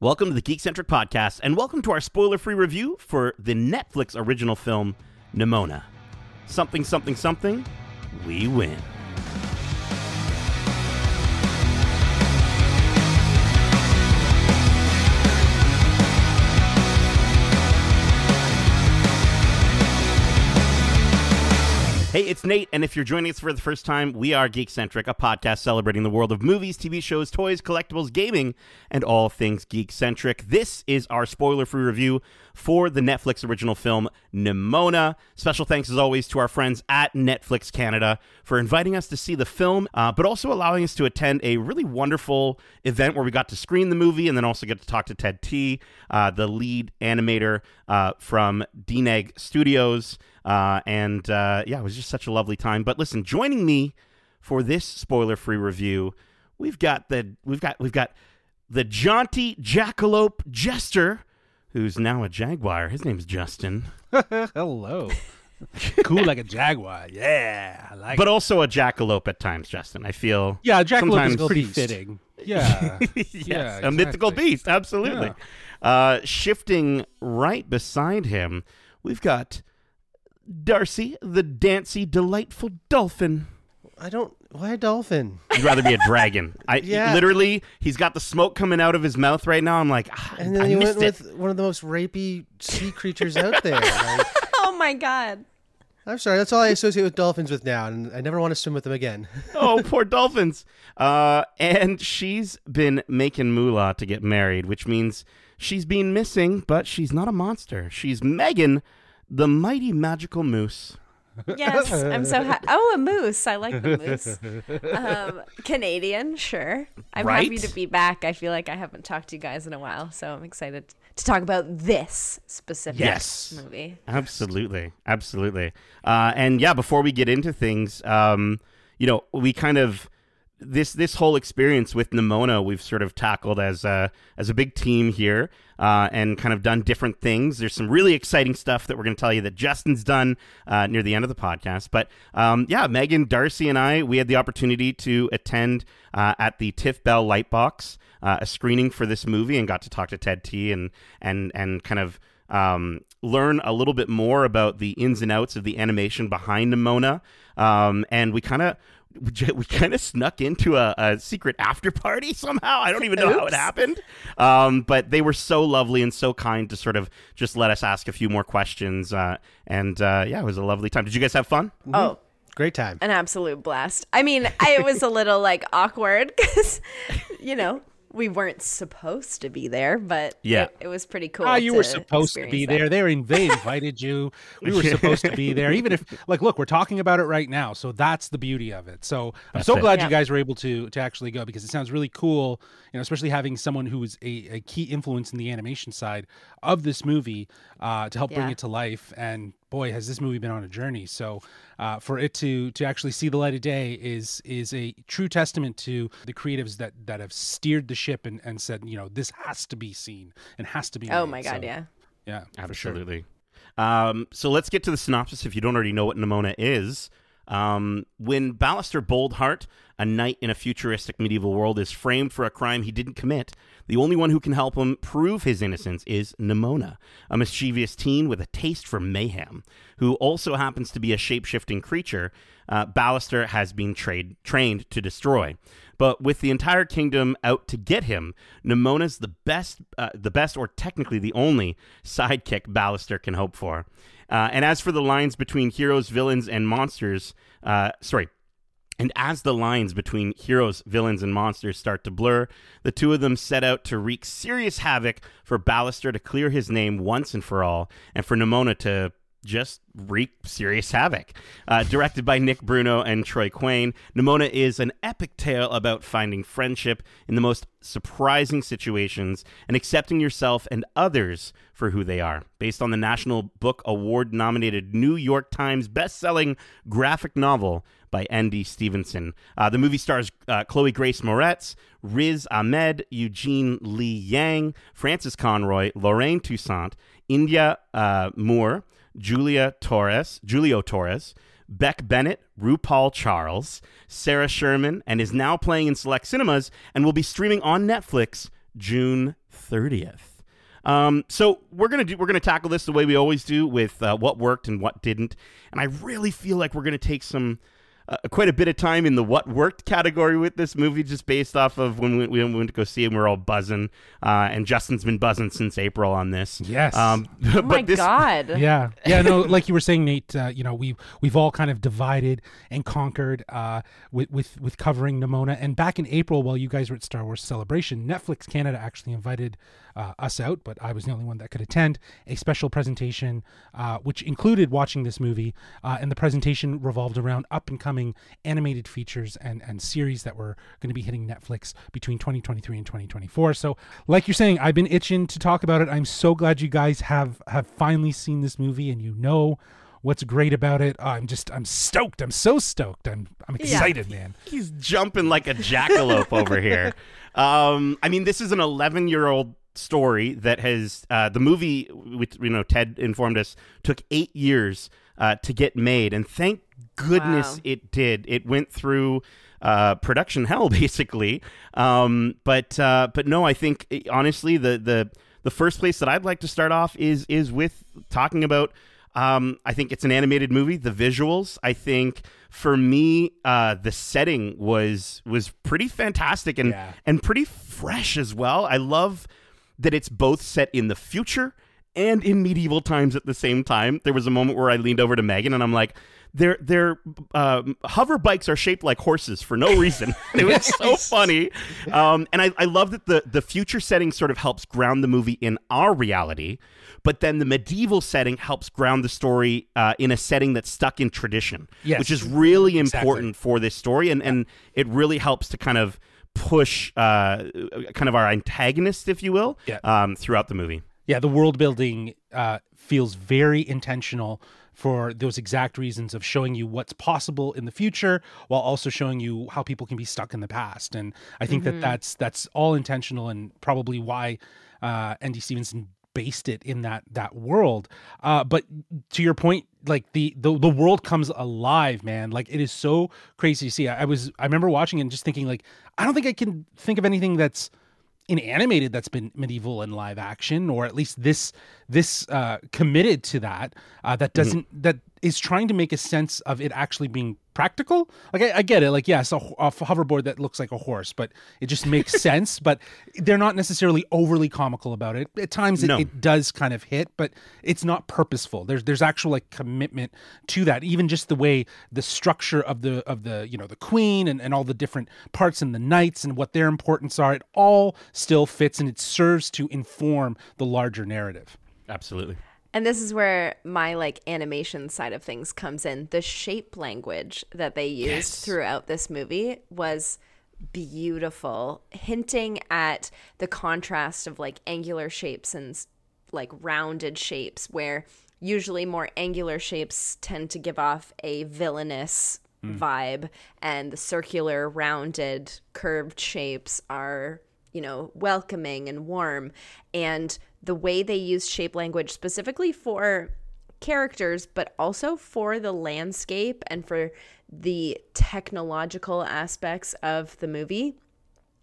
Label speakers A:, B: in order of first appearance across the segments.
A: Welcome to the Geekcentric Podcast, and welcome to our spoiler free review for the Netflix original film, Nimona. Something, something, something, we win. Hey, it's Nate, and if you're joining us for the first time, we are Geekcentric, a podcast celebrating the world of movies, TV shows, toys, collectibles, gaming, and all things geek-centric. This is our spoiler-free review for the Netflix original film Nimona. Special thanks, as always, to our friends at Netflix Canada for inviting us to see the film, uh, but also allowing us to attend a really wonderful event where we got to screen the movie and then also get to talk to Ted T, uh, the lead animator uh, from DNEG Studios. Uh, and uh, yeah, it was just such a lovely time. But listen, joining me for this spoiler-free review, we've got the we've got we've got the jaunty jackalope jester, who's now a jaguar. His name's Justin,
B: Hello. cool like a jaguar. Yeah, I like
A: but
B: it.
A: also a jackalope at times. Justin, I feel
B: Yeah, jackalope is pretty
C: beast.
B: fitting. Yeah.
A: yes,
B: Yeah,
A: a mythical beast, absolutely. Uh, shifting right beside him, we've got Darcy, the dancy, delightful dolphin.
C: I don't. Why a dolphin?
A: You'd rather be a dragon. I
C: Yeah.
A: literally, he's got the smoke coming out of his mouth right now. I'm like, ah,
C: And then
A: I
C: you
A: missed
C: went
A: it.
C: with one of the most rapey sea creatures out there. Like,
D: Oh my god.
C: I'm sorry, that's all I associate with dolphins with now, and I never want to swim with them again.
A: oh, poor dolphins. Uh, and she's been making moolah to get married, which means she's been missing, but she's not a monster. She's Megan, the mighty magical moose.
D: Yes, I'm so happy. Oh, a moose. I like the moose. Um, Canadian, sure. I'm happy to be back. I feel like I haven't talked to you guys in a while, so I'm excited to talk about this specific
A: Yes.
D: movie.
A: Absolutely, absolutely. Uh, and yeah, before we get into things, um, you know, we kind of this this whole experience with Nimona we've sort of tackled as a as a big team here uh, and kind of done different things. There's some really exciting stuff that we're going to tell you that Justin's done uh, near the end of the podcast. But um, yeah, Megan, Darcy, and I we had the opportunity to attend uh, at the Tiff Bell Lightbox uh, a screening for this movie and got to talk to Ted T and and and kind of um, learn a little bit more about the ins and outs of the animation behind Nimona. Um, and we kind of we kind of snuck into a, a secret after party somehow. I don't even know how it happened. Um, but they were so lovely and so kind to sort of just let us ask a few more questions. Uh, and uh, yeah, it was a lovely time. Did you guys have fun?
D: Oh,
C: Great time.
D: an absolute blast. I mean, I, it was a little like awkward because, you know, we weren't supposed to be there, but
A: Yeah.
D: it, it was pretty cool.
B: Ah, you were supposed to be
D: experience that.
B: there. They were they invited you. We were supposed to be there. Even if like look, we're talking about it right now. So that's the beauty of it. So I'm so
A: it.
B: glad
D: Yeah.
B: you guys were able to to actually go because it sounds really cool, you know, especially having someone who is a, a key influence in the animation side of this movie uh, to help bring it to life. And boy, has this movie been on a journey. So uh, for it to to actually see the light of day is is a true testament to the creatives that that have steered the ship and, and said, you know, this has to be seen and has to be.
D: Oh
B: made.
D: my god,
B: So,
D: yeah.
B: yeah, for sure.
A: Absolutely. Um, so let's get to the synopsis if you don't already know what Nimona is. Um, when Ballister Boldheart, a knight in a futuristic medieval world, is framed for a crime he didn't commit, the only one who can help him prove his innocence is Nimona, a mischievous teen with a taste for mayhem, who also happens to be a shape shifting creature uh, Ballister has been trained to destroy. But with the entire kingdom out to get him, Nimona's the best, uh, the best, or technically the only sidekick Ballister can hope for. Uh, and as for the lines between heroes, villains, and monsters, uh, sorry, and as the lines between heroes, villains, and monsters start to blur, the two of them set out to wreak serious havoc for Ballister to clear his name once and for all, and for Nimona to just wreak serious havoc. Uh, directed by Nick Bruno and Troy Quane, Nimona is an epic tale about finding friendship in the most surprising situations and accepting yourself and others for who they are. Based on the National Book Award nominated New York Times best-selling graphic novel by Andy Stevenson. Uh, the movie stars uh, Chloe Grace Moretz, Riz Ahmed, Eugene Lee Yang, Frances Conroy, Lorraine Toussaint, India uh, Moore, Julia Torres, Julio Torres, Beck Bennett, RuPaul Charles, Sarah Sherman, and is now playing in select cinemas and will be streaming on Netflix June 30th. Um, so we're gonna do we're gonna tackle this the way we always do with uh, what worked and what didn't, and I really feel like we're gonna take some uh, quite a bit of time in the what worked category with this movie, just based off of when we, we went to go see it. and We are all buzzing, uh, and Justin's been buzzing since April on this.
B: Yes.
A: Um,
D: Oh my
A: this,
D: god.
B: yeah yeah no like you were saying nate uh, you know we've we've all kind of divided and conquered uh, with, with with covering nimona and back in april while you guys were at star wars celebration netflix canada actually invited uh, us out but i was the only one that could attend a special presentation uh, which included watching this movie uh, and the presentation revolved around up and coming animated features and and series that were going to be hitting netflix between 2023 and 2024 so like you're saying i've been itching to talk about it. I'm so glad you guys have have finally seen this movie and you know what's great about it. I'm just i'm stoked. I'm so stoked. I'm i'm excited man.
A: He's jumping like a jackalope over here. Um, I mean, this is an 11 year old story that has uh, the movie, which you know, Ted informed us, took eight years uh, to get made, and thank goodness
D: Wow.
A: it did. It went through uh, production hell, basically. Um, but uh, but no, I think eh, honestly, the the the first place that I'd like to start off is is with talking about. Um, I think it's an animated movie. The visuals, I think, for me, uh, the setting was was pretty fantastic and
B: Yeah.
A: and pretty fresh as well. I love that it's both set in the future and in medieval times at the same time. There was a moment where I leaned over to Megan and I'm like, their their um, hover bikes are shaped like horses for no reason. it was so funny, um, and I, I love that the the future setting sort of helps ground the movie in our reality, but then the medieval setting helps ground the story uh, in a setting that's stuck in tradition,
B: Yes.
A: which is really
B: Exactly.
A: important for this story, and and it really helps to kind of push uh, kind of our antagonist, if you will,
B: Yeah.
A: um, throughout the movie.
B: Yeah the world building uh, feels very intentional for those exact reasons of showing you what's possible in the future while also showing you how people can be stuck in the past. And i think that that's that's all intentional and probably why uh, andy stevenson based it in that that world. Uh, but to your point like the, the the world comes alive man. Like it is so crazy to see. I, I was i remember watching it and just thinking like i don't think i can think of anything that's in animated that's been medieval and live action or at least this this uh committed to that uh that doesn't that is trying to make a sense of it actually being practical? Like i, I get it. Like yes a, a hoverboard that looks like a horse but it just makes sense but they're not necessarily overly comical about it. At times it,
A: No.
B: it does kind of hit but it's not purposeful. There's there's actual like commitment to that. Even just the way the structure of the of the you know the queen and, and all the different parts and the knights and what their importance are it all still fits and it serves to inform the larger narrative.
A: Absolutely.
D: And this is where my like animation side of things comes in. The shape language that they used
A: Yes.
D: throughout this movie was beautiful, hinting at the contrast of like angular shapes and like rounded shapes where usually more angular shapes tend to give off a villainous hmm. vibe and the circular rounded curved shapes are you know, welcoming and warm. And the way they use shape language specifically for characters, but also for the landscape and for the technological aspects of the movie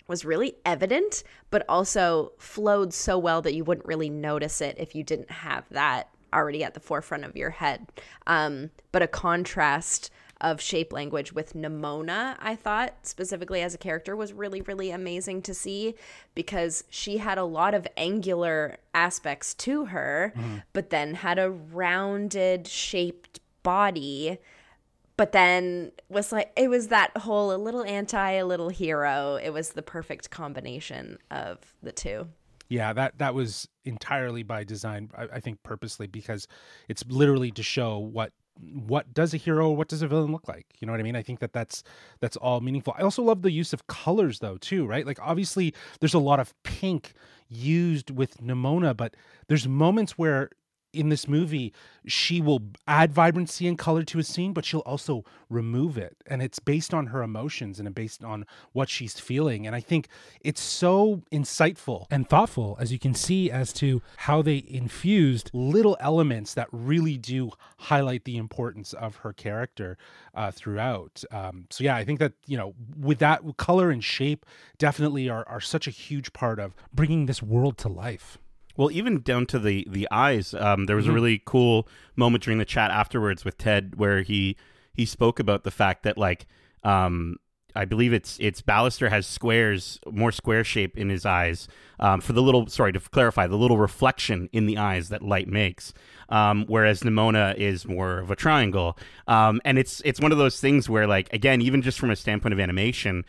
D: was really evident, but also flowed so well that you wouldn't really notice it if you didn't have that already at the forefront of your head. Um, but a contrast of shape language with Nimona, I thought, specifically as a character, was really, really amazing to see because she had a lot of angular aspects to her, mm-hmm. but then had a rounded, shaped body but then was like it was that whole a little anti a little hero it was the perfect combination of the two
B: Yeah, that that was entirely by design. I, I think purposely because it's literally to show what what does a hero, what does a villain look like. You know what I mean? I think that that's that's all meaningful. I also love the use of colors though too, right? Like obviously there's a lot of pink used with Nimona, but there's moments where in this movie, she will add vibrancy and color to a scene, but she'll also remove it. And it's based on her emotions and based on what she's feeling. And I think it's so insightful and thoughtful, as you can see, as to how they infused little elements that really do highlight the importance of her character uh, throughout. Um, so, yeah, I think that, you know, with that color and shape, definitely are, are such a huge part of bringing this world to life.
A: Well, even down to the the eyes. Um, there was
B: Mhm.
A: a really cool moment during the chat afterwards with Ted where he he spoke about the fact that like um, I believe it's it's Ballister has squares, more square shape in his eyes um, for the little. Sorry to clarify, the little reflection in the eyes that light makes. Um, whereas Nimona is more of a triangle, um, and it's it's one of those things where like again, even just from a standpoint of animation,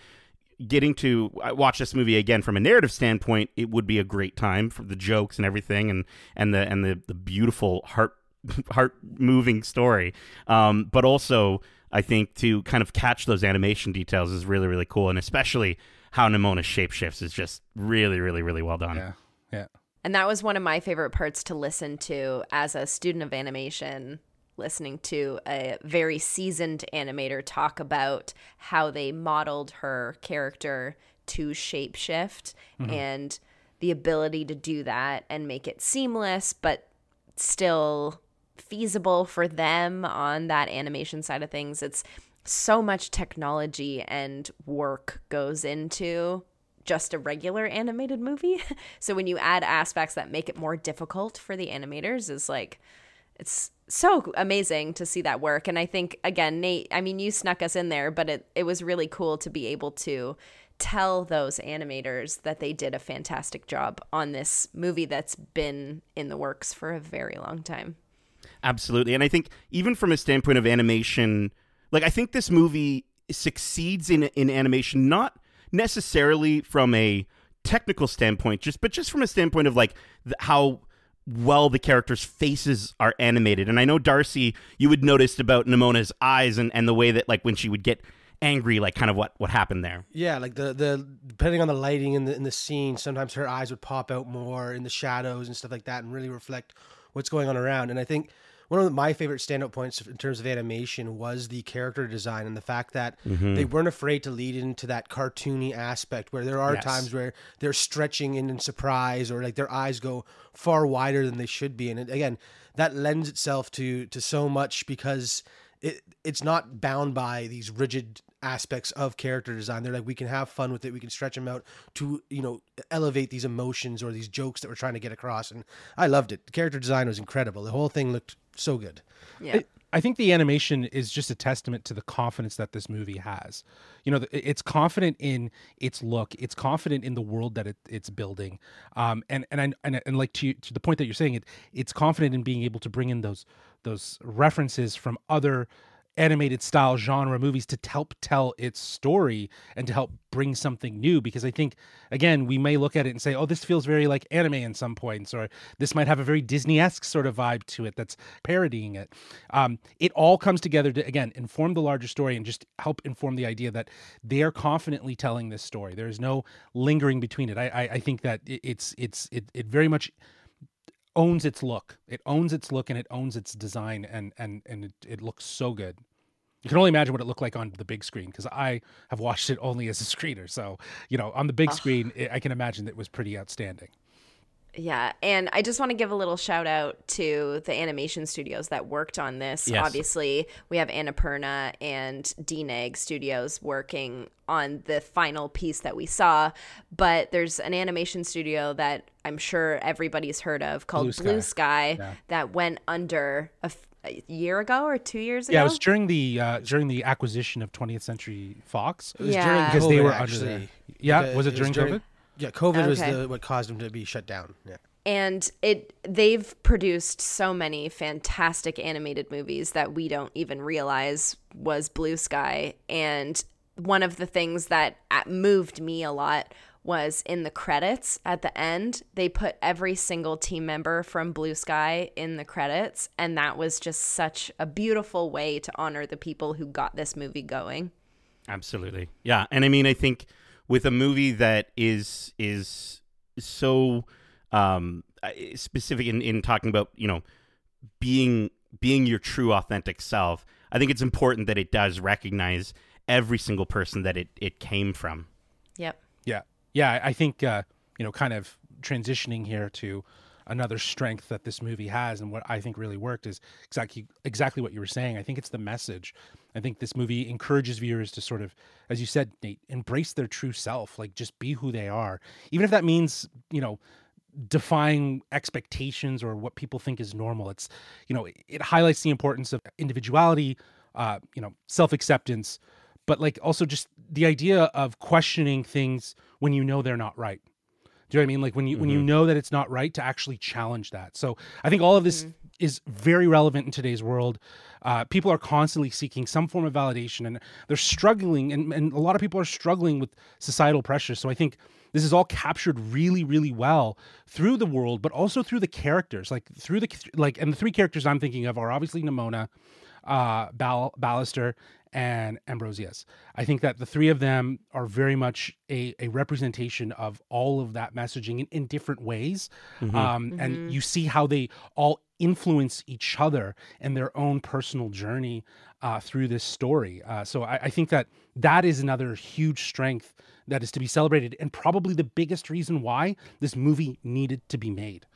A: getting to watch this movie again from a narrative standpoint, it would be a great time for the jokes and everything, and and the and the the beautiful heart heart moving story. Um, but also, I think to kind of catch those animation details is really really cool, and especially how Nimona shapeshifts is just really really really well done.
B: Yeah. Yeah.
D: And that was one of my favorite parts to listen to as a student of animation, listening to a very seasoned animator talk about how they modeled her character to shapeshift mm-hmm. and the ability to do that and make it seamless, but still feasible for them on that animation side of things. It's so much technology and work goes into just a regular animated movie. so when you add aspects that make it more difficult for the animators is like it's so amazing to see that work and I think again Nate I mean you snuck us in there but it it was really cool to be able to tell those animators that they did a fantastic job on this movie that's been in the works for a very long time.
A: Absolutely. And I think even from a standpoint of animation, like I think this movie succeeds in in animation not necessarily from a technical standpoint, just but just from a standpoint of like the, how well the characters' faces are animated. And I know Darcy, you would noticed about Nimona's eyes and, and the way that like when she would get angry, like kind of what what happened there.
C: Yeah, like the the depending on the lighting in the in the scene, sometimes her eyes would pop out more in the shadows and stuff like that, and really reflect what's going on around. And I think one of my favorite standout points in terms of animation was the character design and the fact that mm-hmm. they weren't afraid to lead into that cartoony aspect where there are
B: Yes.
C: times where they're stretching in in surprise or like their eyes go far wider than they should be. And it, again, that lends itself to to so much because it it's not bound by these rigid aspects of character design. They're like we can have fun with it. We can stretch them out to you know elevate these emotions or these jokes that we're trying to get across. And I loved it. The character design was incredible. The whole thing looked so good.
D: Yeah.
B: I think the animation is just a testament to the confidence that this movie has. You know, it's confident in its look. It's confident in the world that it, it's building. Um, and and I, and and like to to the point that you're saying, it it's confident in being able to bring in those those references from other animated style genre movies to help tell its story and to help bring something new because i think again we may look at it and say oh this feels very like anime in some points or this might have a very disney-esque sort of vibe to it that's parodying it. Um, it all comes together to again inform the larger story and just help inform the idea that they are confidently telling this story. There is no lingering between it. I i, I think that it, it's it's it, it very much owns its look it owns its look and it owns its design and and and it, it looks so good you can only imagine what it looked like on the big screen because I have watched it only as a screener. So, you know, on the big screen, i I can imagine that it was pretty outstanding.
D: Yeah, and I just want to give a little shout out to the animation studios that worked on this.
A: Yes.
D: Obviously, we have Annapurna and DNEG Studios working on the final piece that we saw, but there's an animation studio that I'm sure everybody's heard of called
B: Blue
D: Blue
B: Sky.
D: Sky,
B: Yeah.
D: that went under a, f- a year ago or two years ago.
B: Yeah, it was during the uh, during the acquisition of 20th Century Fox
C: It was
D: Yeah.
C: during
B: because they were
C: actually.
B: under. The, yeah,
C: Because
B: was it during COVID?
C: Yeah, COVID was the what caused them to be shut down. Yeah.
D: and it they've produced so many fantastic animated movies that we don't even realize was blue sky and one of the things that uh, moved me a lot was in the credits at the end they put every single team member from blue sky in the credits and that was just such a beautiful way to honor the people who got this movie going
A: Absolutely. Yeah, and I mean I think with a movie that is is so um uh, specific in, in talking about, you know, being being your true authentic self, I think it's important that it does recognize every single person that it it came from.
D: Yep.
B: Yeah, yeah. I I think uh, you know, kind of transitioning here to another strength that this movie has, and what I think really worked is exactly exactly what you were saying. I think it's the message. I think this movie encourages viewers to sort of, as you said, Nate, embrace their true self, like just be who they are, even if that means you know defying expectations or what people think is normal. It's you know it highlights the importance of individuality, uh, you know, self acceptance, but like also just the idea of questioning things when you know they're not right. Do you know what I mean? Like when you when you know that it's not right to actually challenge that. So I think all of this is very relevant in today's world. Uh, people are constantly seeking some form of validation, and they're struggling, and, and a lot of people are struggling with societal pressure. So I think this is all captured really, really well through the world, but also through the characters. Like through the like, and the three characters I'm thinking of are obviously Nimona, uh, Bal- Ballister, and Ambrosius. I think that the three of them are very much a, a representation of all of that messaging in, in different ways. Um, And you see how they all influence each other and their own personal journey uh, through this story. Uh, so I, I think that that is another huge strength that is to be celebrated and probably the biggest reason why this movie needed to be made.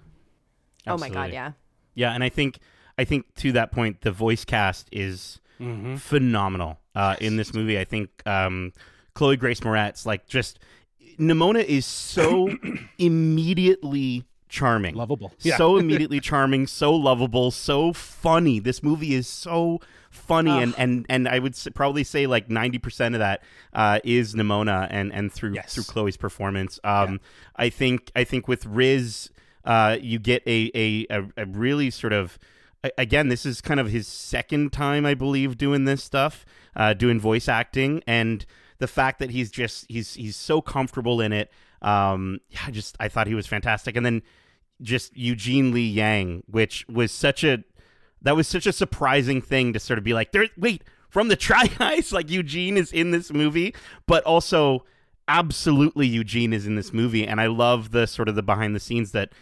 D: Oh my god, yeah.
A: Yeah, and I think I think to that point, the voice cast is phenomenal uh, in this movie. I think um, Chloe Grace Moretz, like just Nimona, is so immediately charming,
B: Lovable. Yeah.
A: so immediately charming, so lovable, so funny. This movie is so funny, and and and I would probably say like ninety percent of that uh, is Nimona, and and through
B: Yes.
A: through Chloe's performance. Um, I think I think with Riz, uh, you get a, a a a really sort of again, this is kind of his second time, I believe, doing this stuff, uh, doing voice acting, and the fact that he's just he's he's so comfortable in it. Um, I just I thought he was fantastic, and then just Eugene Lee Yang, which was such a that was such a surprising thing to sort of be like, there, wait, from the Try Guys, like Eugene is in this movie, but also absolutely Eugene is in this movie, and I love the sort of the behind the scenes that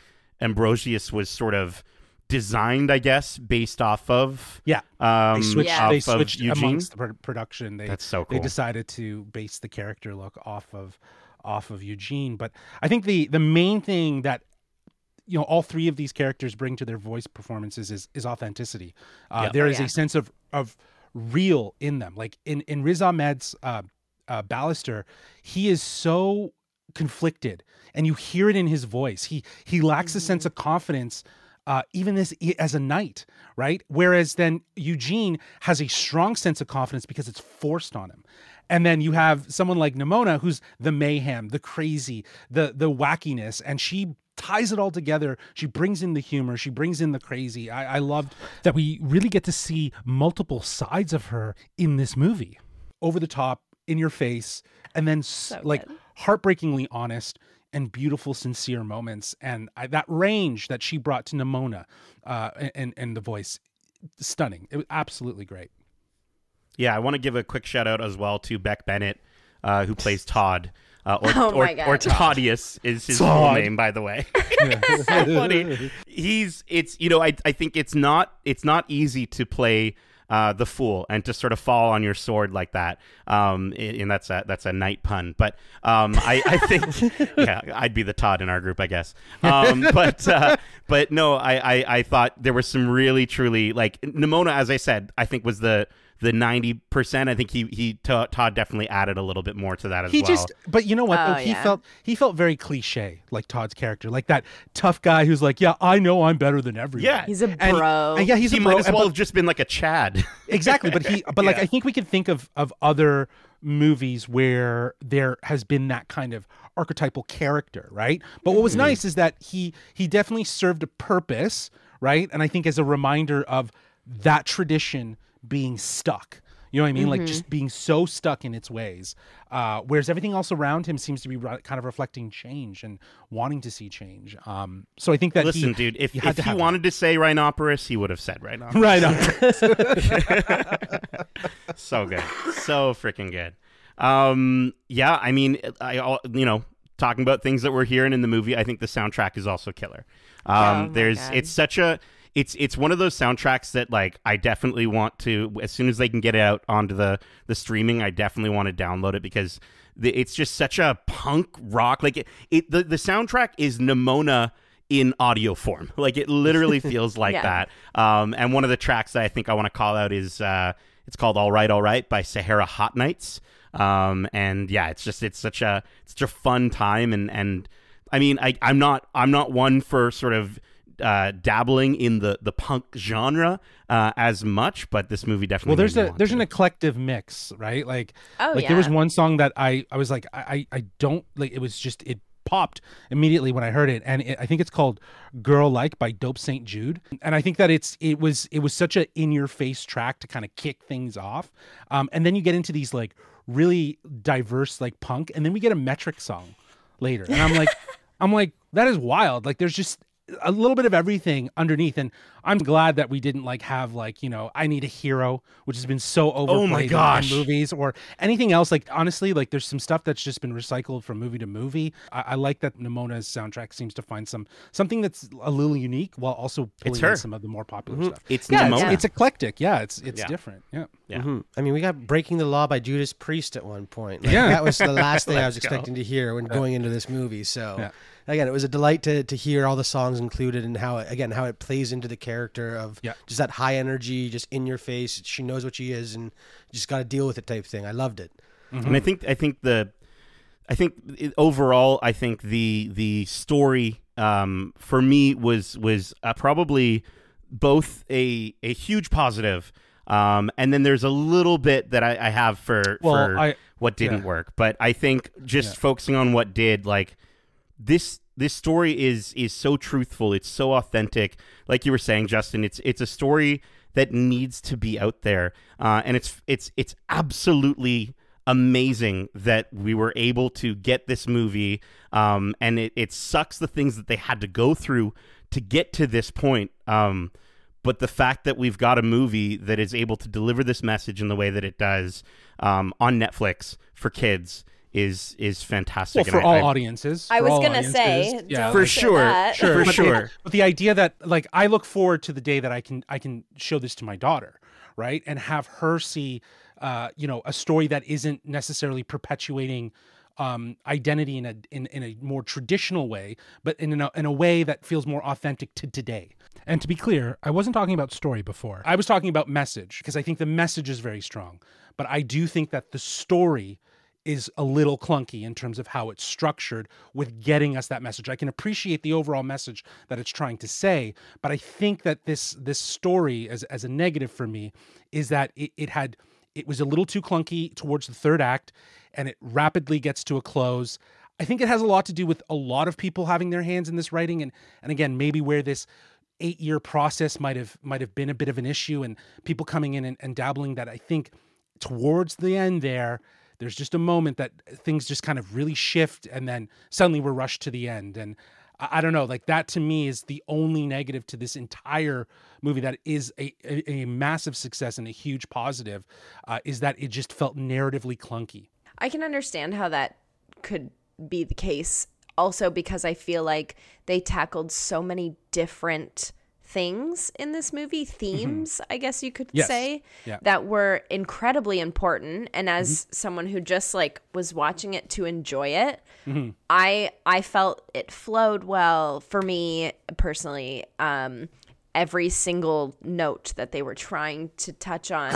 A: Ambrosius was sort of designed, I guess, based off of.
B: Yeah.
A: Um,
B: they switched.
D: Yeah.
B: They
A: off of
B: switched amongst the pr- production. They
A: That's so cool.
B: They decided to base the character look off of off of Eugene. But I think the the main thing that you know all three of these characters bring to their voice performances is is authenticity. Uh,
A: Yeah.
B: There
D: Oh,
B: is
D: yeah.
B: a sense of of real in them. Like in in Riz Ahmed's uh, uh, Ballister, he is so conflicted, and you hear it in his voice. He he lacks a sense of confidence. Uh, even as as a knight, right? Whereas then Eugene has a strong sense of confidence because it's forced on him. And then you have someone like Nimona, who's the mayhem, the crazy, the the wackiness, and she ties it all together. She brings in the humor, she brings in the crazy. I, I loved that we really get to see multiple sides of her in this movie, over the top, in your face, and then s like
D: good.
B: heartbreakingly honest and beautiful, sincere moments. And I, that range that she brought to Nimona, uh, and and the voice, stunning. It was absolutely great.
A: Yeah, I want to give a quick shout out as well to Beck Bennett, uh, who plays Todd. Uh, or,
D: Oh
A: or,
D: my God.
A: or Thoddeus is his full name, by the way. so funny. He's it's you know I I think it's not it's not easy to play uh, the fool and to sort of fall on your sword like that. Um, and that's a that's a night pun, but um, I I think yeah I'd be the Todd in our group, I guess. Um, but uh, but no, I, I I thought there was some really truly like Nimona, as I said, I think was the the ninety percent. I think he he Todd definitely added a little bit more to that as
B: he
A: well.
B: just but you know what
D: Oh,
B: though he
D: yeah.
B: felt he felt very cliche like todd's character like that tough guy who's like yeah i know i'm better than everyone
A: Yeah.
D: He's a bro.
B: and yeah he's
A: he
B: a bro
A: might as
B: and-
A: well
B: but-
A: have just been like a Chad.
B: exactly but he but like
A: Yeah.
B: i think we can think of of other movies where there has been that kind of archetypal character right but what was
A: Mm-hmm.
B: nice is that he he definitely served a purpose right and i think as a reminder of that tradition being stuck you know what I mean? Like just being so stuck in its ways. Uh, whereas everything else around him seems to be re- kind of reflecting change and wanting to see change. Um, so I think that
A: Listen,
B: he,
A: dude, if,
B: he
A: if
B: to
A: he
B: have
A: wanted to say Rhinoperus, he would have said Rhinoperus.
B: that. right on.
A: so good. So freaking good. Um, yeah, I mean, I, all you know, talking about things that we're hearing in the movie, I think the soundtrack is also killer. Um,
D: Oh
A: there's,
D: God.
A: it's such a, it's it's one of those soundtracks that like I definitely want to as soon as they can get it out onto the the streaming, I definitely want to download it because the, it's just such a punk rock like it, it the, the soundtrack is Nimona in audio form. Like it literally feels like
D: Yeah.
A: that. Um, and one of the tracks that I think I want to call out is uh, it's called "All Right, All Right" by Sahara Hotnights. Um, and yeah, it's just it's such a it's such a fun time, and and I mean I I'm not I'm not one for sort of uh, dabbling in the the punk genre uh, as much, but this movie definitely.
B: Well, there's
A: made me
B: a
A: want
B: there's
A: to.
B: an eclectic mix, right? Like,
D: Oh,
B: like there was one song that I I was like I I I don't like it was just it popped immediately when I heard it, and it, I think it's called "Girl Like" by Dope Saint Jude, and I think that it's it was it was such a in your face track to kind of kick things off, um, and then you get into these like really diverse like punk, and then we get a metric song later, and I'm like I'm like that is wild. Like there's just a little bit of everything underneath and i'm glad that we didn't like have like you know i need a hero which has been so overplayed
A: Oh my
B: in- in movies or anything else like honestly like there's some stuff that's just been recycled from movie to movie i, I like that Nimona's soundtrack seems to find some something that's a little unique while also pulling in some of the more popular stuff
A: It's
B: yeah
A: Nimona.
B: it's, it's eclectic yeah it's it's
A: Yeah.
B: different yeah
A: Yeah.
C: Mhm. I mean, we got "Breaking the Law" by Judas Priest at one point. Like,
B: Yeah.
C: that was the last thing I was
A: Let's go.
C: expecting to hear when going into this movie. So,
B: Yeah.
C: Again, it was a delight to to hear all the songs included and how it, again how it plays into the character of
B: Yeah.
C: just that high energy, just in your face. She knows what she is, and just got to deal with it type thing. I loved it.
A: and I think I think the I think it, overall I think the the story um, for me was was uh, probably both a a huge positive um, and then there's a little bit that I, I have for
B: Well,
A: for
B: I-
A: what didn't
B: yeah.
A: work but I think just
B: Yeah.
A: focusing on what did like this this story is is so truthful. It's so authentic. Like you were saying Justin it's it's a story that needs to be out there. Uh, and it's it's it's absolutely amazing that we were able to get this movie um, and it, it sucks the things that they had to go through to get to this point um, but the fact that we've got a movie that is able to deliver this message in the way that it does um, on Netflix for kids is is fantastic
B: well for
A: And
B: all
A: I-
B: audiences
D: I was gonna say,
B: yeah
A: For
D: say
A: sure,
D: that.
A: sure.
B: but the-
A: sure.
B: but the idea that like I look forward to the day that I can I can show this to my daughter, right, and have her see, uh, you know, a story that isn't necessarily perpetuating um, identity in a in, in a more traditional way, but in a, in a way that feels more authentic to today. And to be clear, I wasn't talking about story before. I was talking about message because I think the message is very strong, but I do think that the story is a little clunky in terms of how it's structured with getting us that message. I can appreciate the overall message that it's trying to say, but I think that this this story as as a negative for me is that it, it had it was a little too clunky towards the third act and it rapidly gets to a close. I think it has a lot to do with a lot of people having their hands in this writing and and again maybe where this eight year process might have might have been a bit of an issue and people coming in and, and dabbling that I think towards the end there there's just a moment that things just kind of really shift and then suddenly we're rushed to the end. And I, I don't know like that to me is the only negative to this entire movie that is a, a, a massive success and a huge positive uh, is that it just felt narratively clunky.
D: I can understand how that could be the case. Also because I feel like they tackled so many different things in this movie, mm-hmm. themes, I guess you could
B: Yes.
D: say,
B: Yeah.
D: that were incredibly important. And as mm-hmm. someone who just like was watching it to enjoy it, mm-hmm. I I felt it flowed well for me personally. Um every single note that they were trying to touch on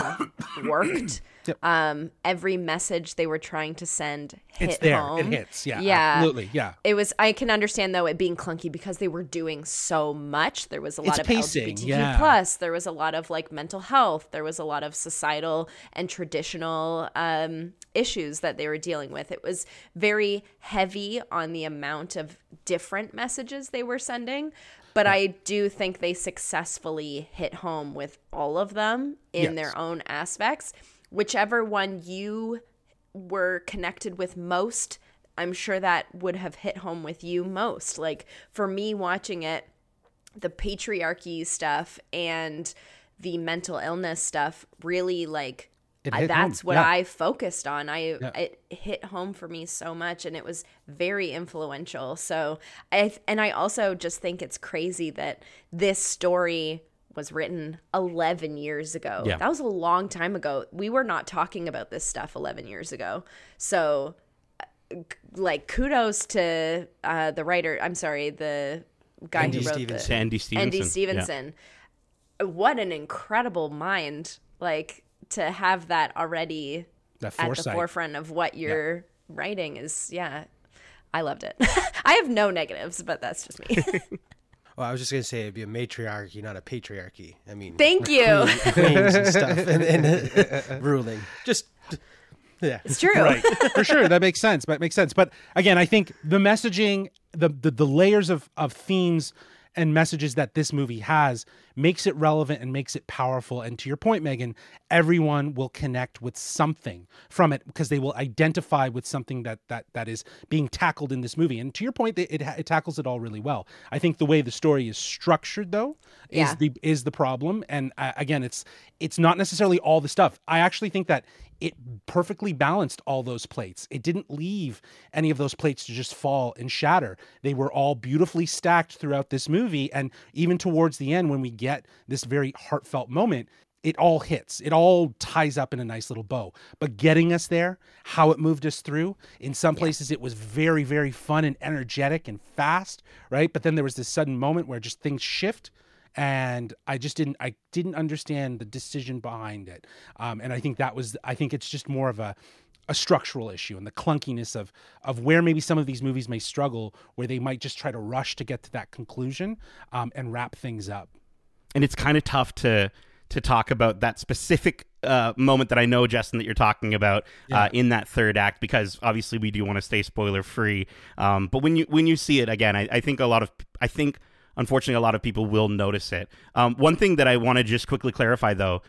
D: worked. Um every message they were trying to send hit
B: it's there
D: home.
B: it hits yeah
D: Yeah.
B: absolutely yeah
D: It was. I can understand though it being clunky because they were doing so much. There was a lot
B: It's
D: of
B: pacing,
D: LGBTQ
B: yeah.
D: plus. There was a lot of like mental health. There was a lot of societal and traditional um, issues that they were dealing with. It was very heavy on the amount of different messages they were sending. But I do think they successfully hit home with all of them in
B: Yes.
D: their own aspects. Whichever one you were connected with most, I'm sure that would have hit home with you most. Like for me watching it, the patriarchy stuff and the mental illness stuff really like
B: It
D: I-
B: hit
D: that's
B: home.
D: what
B: Yeah.
D: I focused on. I
B: Yeah.
D: it hit home for me so much, and it was very influential. So I and I also just think it's crazy that this story was written 11 years ago.
A: Yeah.
D: That was a long time ago. We were not talking about this stuff 11 years ago. So uh, like kudos to uh, the writer. I'm sorry, the guy
C: Andy
D: who wrote
C: Stevenson.
A: To Andy Stevenson.
D: Andy
A: Yeah.
D: Stevenson. What an incredible mind! Like to have that already
B: That
D: at the forefront of what you're writing is yeah. I loved it. I have no negatives, but that's just me.
C: Well, I was just gonna say it'd be a matriarchy, not a patriarchy. I mean,
D: Thank you.
C: queens and stuff and, and uh, ruling. Just yeah.
D: It's true.
B: right for sure that makes sense but makes sense but again i think the messaging the the, the layers of of themes and messages that this movie has makes it relevant and makes it powerful. And to your point megan everyone will connect with something from it because they will identify with something that that that is being tackled in this movie. And to your point it, it, it tackles it all really well. I think the way the story is structured though is
D: Yeah.
B: the is the problem. And uh, again it's it's not necessarily all the stuff. I actually think that it perfectly balanced all those plates. It didn't leave any of those plates to just fall and shatter. They were all beautifully stacked throughout this movie. And even towards the end when we get this very heartfelt moment it all hits it all ties up in a nice little bow but getting us there how it moved us through in some places it was very very fun and energetic and fast right but then there was this sudden moment where just things shift and I just didn't I didn't understand the decision behind it. Um, and I think that was I think it's just more of a a structural issue and the clunkiness of of where maybe some of these movies may struggle, where they might just try to rush to get to that conclusion um, and wrap things up.
A: And it's kind of tough to to talk about that specific uh, moment that I know, Justin, that you're talking about uh, in that third act, because obviously we do want to stay spoiler free. Um, but when you when you see it again, I, I think a lot of I think unfortunately a lot of people will notice it. Um, one thing that I want to just quickly clarify though,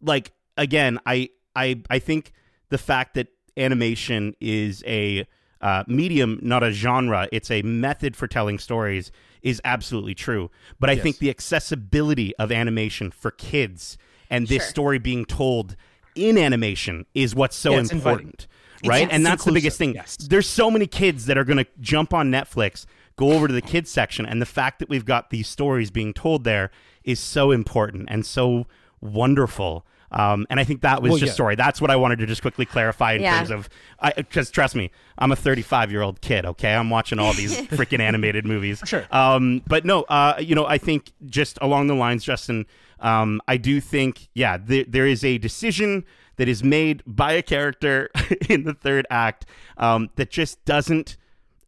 A: like again, I I I think the fact that animation is a uh, medium, not a genre. It's a method for telling stories is absolutely true. But I think the accessibility of animation for kids and this
D: Sure.
A: story being told in animation is what's so
B: Yeah, it's inviting.
A: important. Right?
B: It's
A: and that's the biggest thing.
B: yes.
A: There's so many kids that are going to jump on Netflix, go over to the kids section, and the fact that we've got these stories being told there is so important and so wonderful. Um, and I think that was
B: Well,
A: just
B: yeah.
A: story. That's what I wanted to just quickly clarify in
D: Yeah.
A: terms of, because trust me, I'm a 35 year old kid. Okay, I'm watching all these freaking animated movies.
B: Sure.
A: Um, but no, uh, you know, I think just along the lines, Justin, um, I do think, yeah, there, there is a decision that is made by a character in the third act um, that just doesn't.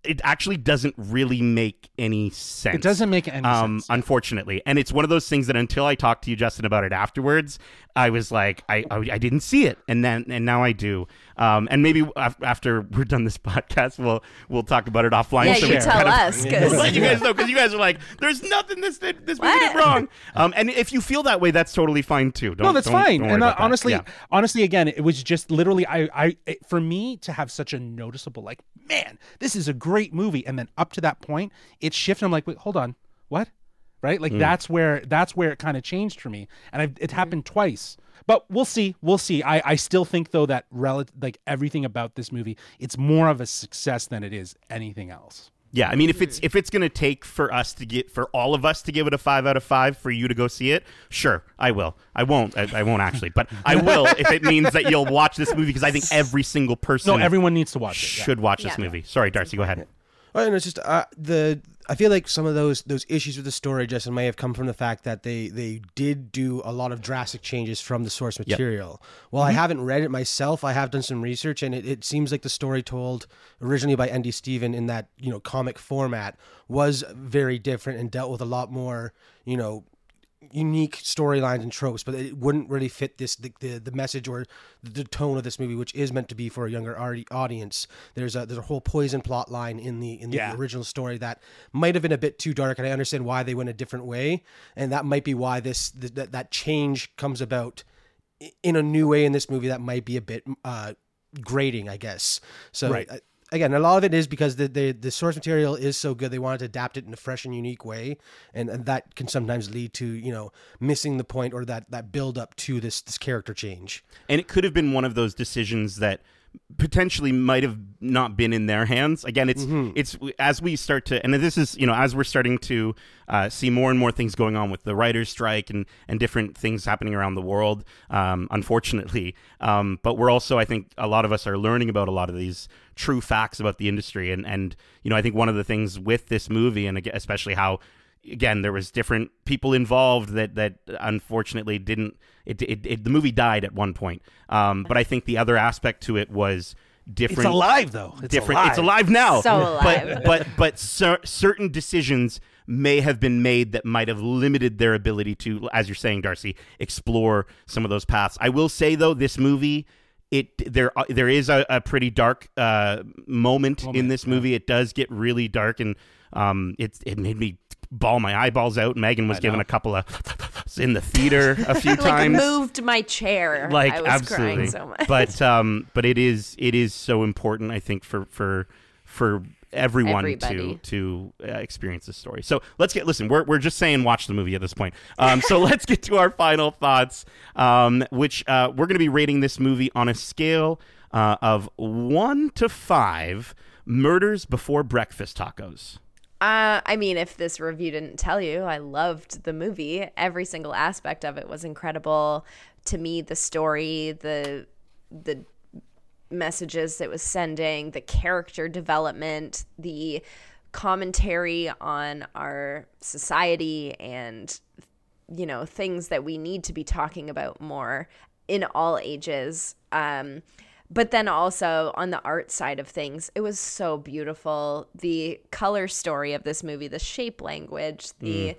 A: It actually doesn't really make any sense.
B: It doesn't make any
A: um,
B: sense.
A: unfortunately. And it's one of those things that until I talked to you, Justin, about it afterwards, I was like, I I, I didn't see it, and then and now I do. Um, and maybe af- after we're done this podcast, we'll we'll talk about it offline.
D: Yeah,
A: so
D: you tell
A: kind of-
D: us because
A: We'll let you guys know because you guys are like, there's nothing this this movie did wrong. Um, and if you feel that way, that's totally fine too. Don't,
B: no, that's
A: don't-
B: fine.
A: don't worry
B: and uh, honestly,
A: Yeah.
B: honestly, again, it was just literally, I, I, it, for me to have such a noticeable, like, man, this is a great movie, and then up to that point, it shifted. I'm like, wait, hold on, what? Right?
A: Mm.
B: Like that's where that's where it kind of changed for me, and I've, it happened twice. But we'll see, we'll see. I, I still think though that rel- like everything about this movie, it's more of a success than it is anything else.
A: Yeah, I mean, if it's if it's gonna take for us to get for all of us to give it a five out of five for you to go see it, sure, I will. I won't. I, I won't actually, but I will if it means that you'll watch this movie because I think every single person
B: No, everyone needs to watch it. yeah.
A: should watch this
D: Yeah.
A: movie. Sorry, Darcy, go ahead.
C: Well, and it's just uh, the. I feel like some of those those issues with the story, Justin, may have come from the fact that they they did do a lot of drastic changes from the source material. Well, I mm-hmm. haven't read it myself. I have done some research, and it, it seems like the story told originally by Andy Steven in that you know comic format was very different and dealt with a lot more you know unique storylines and tropes, but it wouldn't really fit this the, the, the message or the tone of this movie, which is meant to be for a younger audience. There's a there's a whole poison plot line in the in the
B: Yeah.
C: original story that might have been a bit too dark, and I understand why they went a different way, and that might be why this th- that that change comes about in a new way in this movie that might be a bit uh, grating, I guess. So
B: Right.
C: I, again, a lot of it is because the, the the source material is so good. They wanted to adapt it in a fresh and unique way, and, and that can sometimes lead to you know missing the point or that that build up to this this character change.
A: and it could have been one of those decisions that potentially might have not been in their hands again it's it's as we start to and this is you know as we're starting to uh, see more and more things going on with the writers strike and and different things happening around the world um, unfortunately um, but we're also i think a lot of us are learning about a lot of these true facts about the industry and and you know i think one of the things with this movie and especially how again there was different people involved that that unfortunately didn't it, it, it the movie died at one point um but i think the other aspect to it was different
B: It's alive though. It's
A: different
B: alive.
A: it's alive now
D: So alive.
A: but but but cer- certain decisions may have been made that might have limited their ability to as you're saying darcy explore some of those paths i will say though this movie it there there is a, a pretty dark uh, moment, in this movie. It does get really dark, and um, it it made me ball my eyeballs out. Megan was given a couple of in the theater a few
D: like
A: times
D: moved my chair.
A: like
D: I was
A: absolutely
D: crying so much.
A: but um but it is it is so important i think for for for everyone
D: Everybody.
A: to to uh, experience this story so let's get listen we're, we're just saying watch the movie at this point um so let's get to our final thoughts um which uh we're gonna be rating this movie on a scale uh, of one to five murders before breakfast tacos
D: Uh, I mean, if this review didn't tell you, I loved the movie. Every single aspect of it was incredible. To me, the story, the the messages it was sending, the character development, the commentary on our society and you know things that we need to be talking about more in all ages. Um but then also on the art side of things it was so beautiful. The color story of this movie the shape language the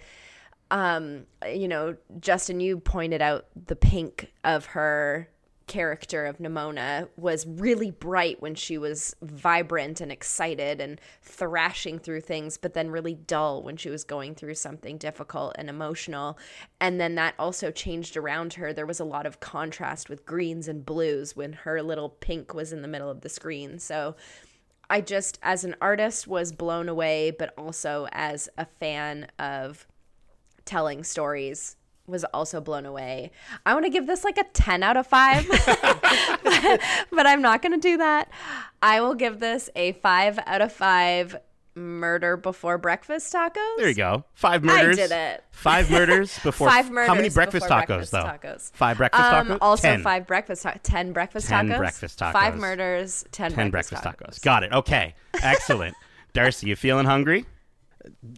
D: um you know justin you pointed out the pink of her character of Nimona was really bright when she was vibrant and excited and thrashing through things, but then really dull when she was going through something difficult and emotional. And then that also changed around her. There was a lot of contrast with greens and blues when her little pink was in the middle of the screen. So I just, as an artist, was blown away, but also as a fan of telling stories was also blown away. I want to give this like a 10 out of 5. but, but I'm not going to do that. I will give this a 5 out of 5 murder before breakfast tacos.
A: there you go five murders I
D: did it.
A: five murders before
D: Five murders.
A: how many breakfast tacos
D: breakfast
A: though
D: tacos.
A: five breakfast
D: Um,
A: tacos
D: also
A: Ten.
D: five breakfast ta- 10 breakfast
A: 10
D: tacos.
A: breakfast tacos.
D: 5 murders, 10,
A: 10
D: breakfast,
A: breakfast tacos.
D: tacos.
A: Got it. Okay. Excellent. Darcy, you feeling hungry?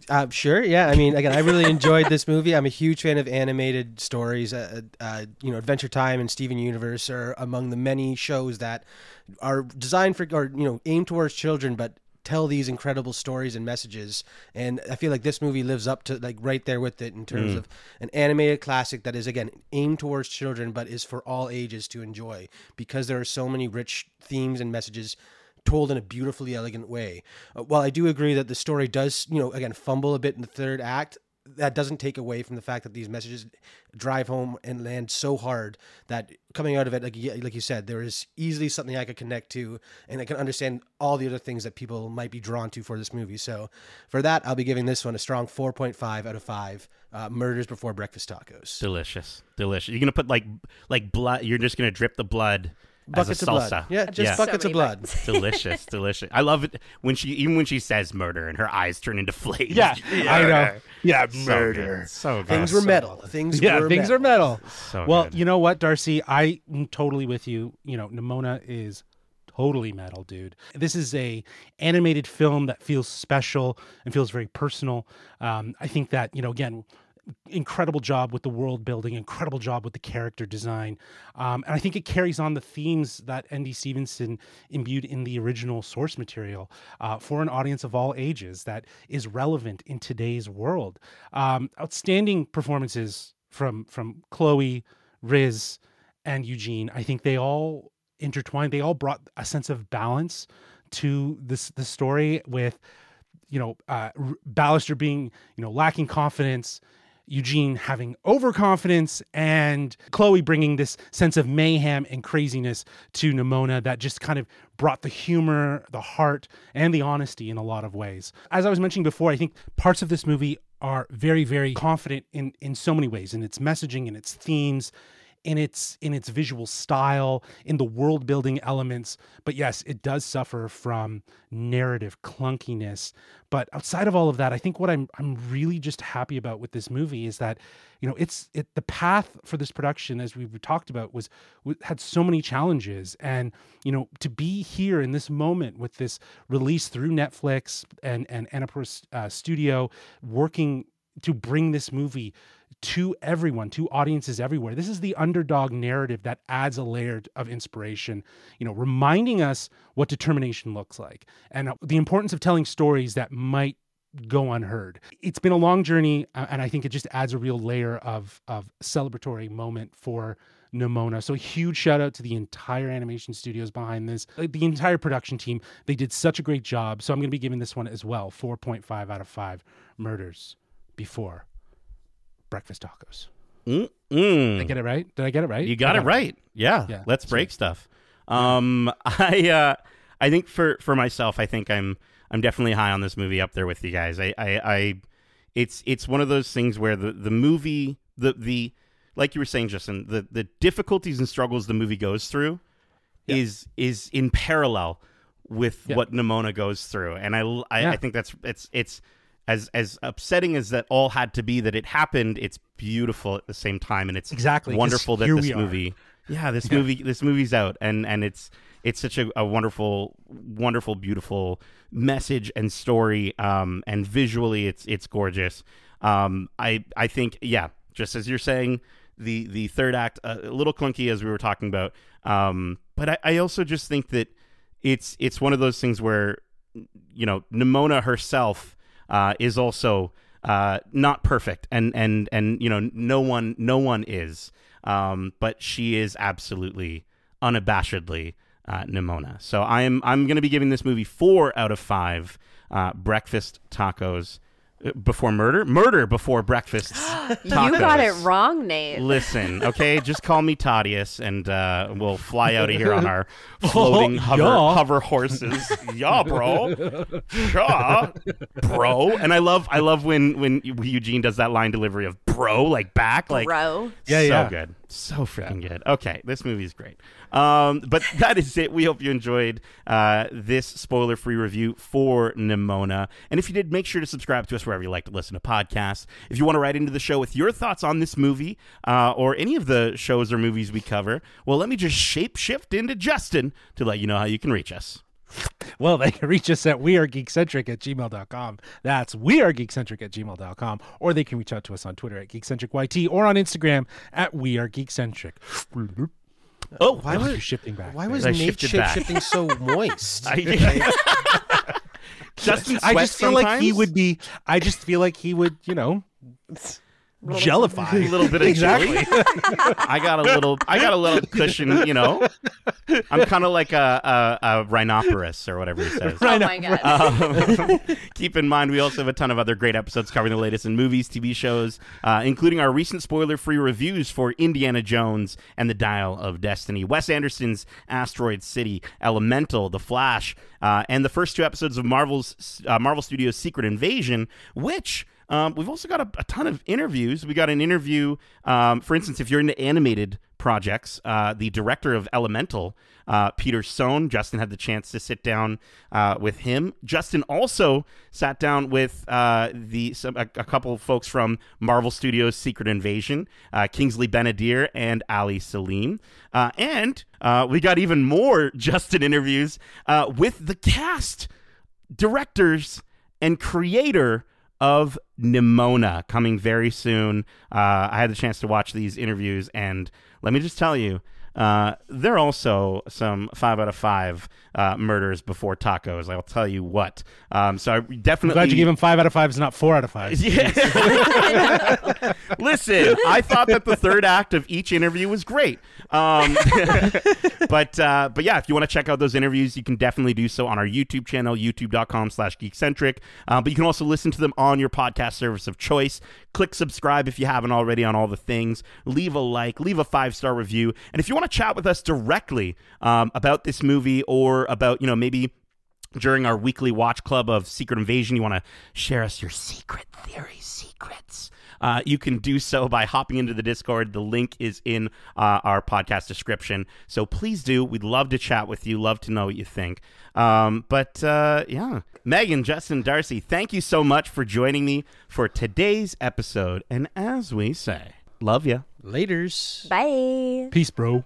C: Uh, sure, yeah. I mean, again, I really enjoyed this movie. I'm a huge fan of animated stories. Uh, uh, you know, Adventure Time and Steven Universe are among the many shows that are designed for or you know aimed towards children, but tell these incredible stories and messages. And I feel like this movie lives up to like right there with it in terms of an animated classic that is again aimed towards children, but is for all ages to enjoy because there are so many rich themes and messages told in a beautifully elegant way. Uh, while I do agree that the story does, you know, again fumble a bit in the third act, that doesn't take away from the fact that these messages drive home and land so hard that coming out of it, like like you said, there is easily something I could connect to, and I can understand all the other things that people might be drawn to for this movie. So, for that, I'll be giving this one a strong 4.5 out of five. Uh, Murders before breakfast tacos.
A: Delicious. Delicious. You're to put like like blood you're just to drip the blood
C: Buckets
A: as a
C: of
A: salsa.
C: blood. Yeah, just
A: Yeah.
C: buckets
D: So
C: of blood.
D: buckets.
A: delicious, delicious. I love it when she even when she says murder and her eyes turn into flames.
B: Yeah, I know. Yeah,
A: So
B: murder.
A: good. So good.
C: Things were metal. Things
B: yeah,
C: were
B: things
C: metal.
B: are metal.
A: So
B: well,
A: good.
B: you know what, Darcy? I am totally with you. You know, Nimona is totally metal, dude. This is a animated film that feels special and feels very personal. Um, I think that you know, again, incredible job with the world building, incredible job with the character design, um, and I think it carries on the themes that N.D. Stevenson imbued in the original source material uh, for an audience of all ages that is relevant in today's world. Um, outstanding performances from from Chloe, Riz, and Eugene. I think they all intertwined. They all brought a sense of balance to this the story with you know uh, Ballister being you know lacking confidence Eugene having overconfidence and Chloe bringing this sense of mayhem and craziness to Nimona that just kind of brought the humor, the heart, and the honesty in a lot of ways. As I was mentioning before, I think parts of this movie are very, very confident in in so many ways in its messaging, and its themes, in its in its visual style, in the world building elements. But yes, it does suffer from narrative clunkiness. But outside of all of that, I think what I'm I'm really just happy about with this movie is that, you know, it's it the path for this production, as we've talked about, was had so many challenges, and you know, to be here in this moment with this release through Netflix and and Annapurna uh, Studio working to bring this movie to everyone, to audiences everywhere. This is the underdog narrative that adds a layer of inspiration, you know, reminding us what determination looks like and uh, the importance of telling stories that might go unheard. It's been a long journey, and I think it just adds a real layer of of celebratory moment for Nimona. So huge shout out to the entire animation studios behind this, uh, the entire production team. They did such a great job. So I'm going to be giving this one as well 4.5 out of 5 murders before breakfast tacos.
A: Mm-mm.
B: Did I get it right? Did I get it right?
A: You got it right. Yeah.
B: Yeah,
A: Let's break stuff. Um, I uh, I think for for myself, I think I'm I'm definitely high on this movie, up there with you guys. I I, I it's it's one of those things where the the movie the the like you were saying, Justin, the the difficulties and struggles the movie goes through
B: Yeah.
A: is is in parallel with
B: Yeah.
A: what Nimona goes through, and I I. I think that's it's it's as as upsetting as that all had to be that it happened. It's beautiful at the same time, and it's
B: exactly
A: wonderful that this
B: we are.
A: movie yeah this movie this movie's out and and it's it's such a, a wonderful wonderful beautiful message and story um and visually it's it's gorgeous um i i think yeah just as you're saying the the third act uh, a little clunky as we were talking about um but i i also just think that it's it's one of those things where you know nimona herself uh is also uh not perfect and and and you know no one no one is um but she is absolutely unabashedly uh, Nimona. So I'm I'm going to be giving this movie four out of five uh, breakfast tacos before murder, murder before breakfast.
D: You got it wrong, Nate.
A: Listen, okay, just call me Thoddeus, and uh, we'll fly out of here on our floating hover,
B: yeah.
A: hover horses. yeah, bro. Yeah, bro. And I love, I love when when Eugene does that line delivery of "bro" like back, like
D: Bro.
B: Yeah,
A: so
B: yeah.
A: good, so freaking good. Okay, this movie is great. Um, but that is it. We hope you enjoyed uh, this spoiler-free review for Nimona. And if you did, make sure to subscribe to us wherever you like to listen to podcasts. If you want to write into the show with your thoughts on this movie uh, or any of the shows or movies we cover, well, let me just shape shift into Justin to let you know how you can reach us.
B: Well, they can reach us at wearegeekcentric at gmail.com. That's wearegeekcentric at gmail.com. Or they can reach out to us on Twitter at geekcentricyt or on Instagram at wearegeekcentric.
A: Oh,
C: Why
B: You're
C: was
B: shifting back.
C: why was Nate
A: shifted back.
C: shifting so moist?
A: I, Justin
B: I just feel like he would be. I just feel like he would, you know, jellify.
A: a little bit of
B: Exactly.
A: chili. I got a little. I got a little cushion. You know, I'm kind of like a, a, a rhinoceros or whatever he says.
D: Oh my god.
A: Um, keep in mind, we also have a ton of other great episodes covering the latest in movies, TV shows, uh, including our recent spoiler-free reviews for Indiana Jones and the Dial of Destiny, Wes Anderson's Asteroid City, Elemental, The Flash, uh, and the first two episodes of Marvel's uh, Marvel Studios' Secret Invasion, which. Um, we've also got a, a ton of interviews. We got an interview, um, for instance, if you're into animated projects, uh, the director of Elemental, uh, Peter Sohn, Justin had the chance to sit down uh, with him. Justin also sat down with uh, the some, a, a couple of folks from Marvel Studios' Secret Invasion, uh, Kingsley Ben-Adir and Ali Selim, uh, and we got even more Justin interviews with the cast directors and creator of Nimona coming very soon. Uh, I had the chance to watch these interviews, and let me just tell you, uh, they're also some five out of five uh, murders before tacos. I'll tell you what. Um, so I
B: I'm
A: definitely
B: glad you gave him five out of fives, not four out of fives.
A: yeah. Listen, I thought that the third act of each interview was great. Um, but uh, but yeah, if you want to check out those interviews, you can definitely do so on our YouTube channel, youtube.com slash geekcentric. Uh, but you can also listen to them on your podcast service of choice. Click subscribe if you haven't already on all the things. Leave a like, leave a five star review. And if you want to chat with us directly um, about this movie or about, you know, maybe during our weekly watch club of Secret Invasion, you want to share us your secret theory secrets. Uh, you can do so by hopping into the Discord. The link is in uh, our podcast description. So please do. We'd love to chat with you. Love to know what you think. Um, but uh, yeah, Megan, Justin, Darcy, thank you so much for joining me for today's episode. And as we say, love you.
C: Laters.
D: Bye.
B: Peace, bro.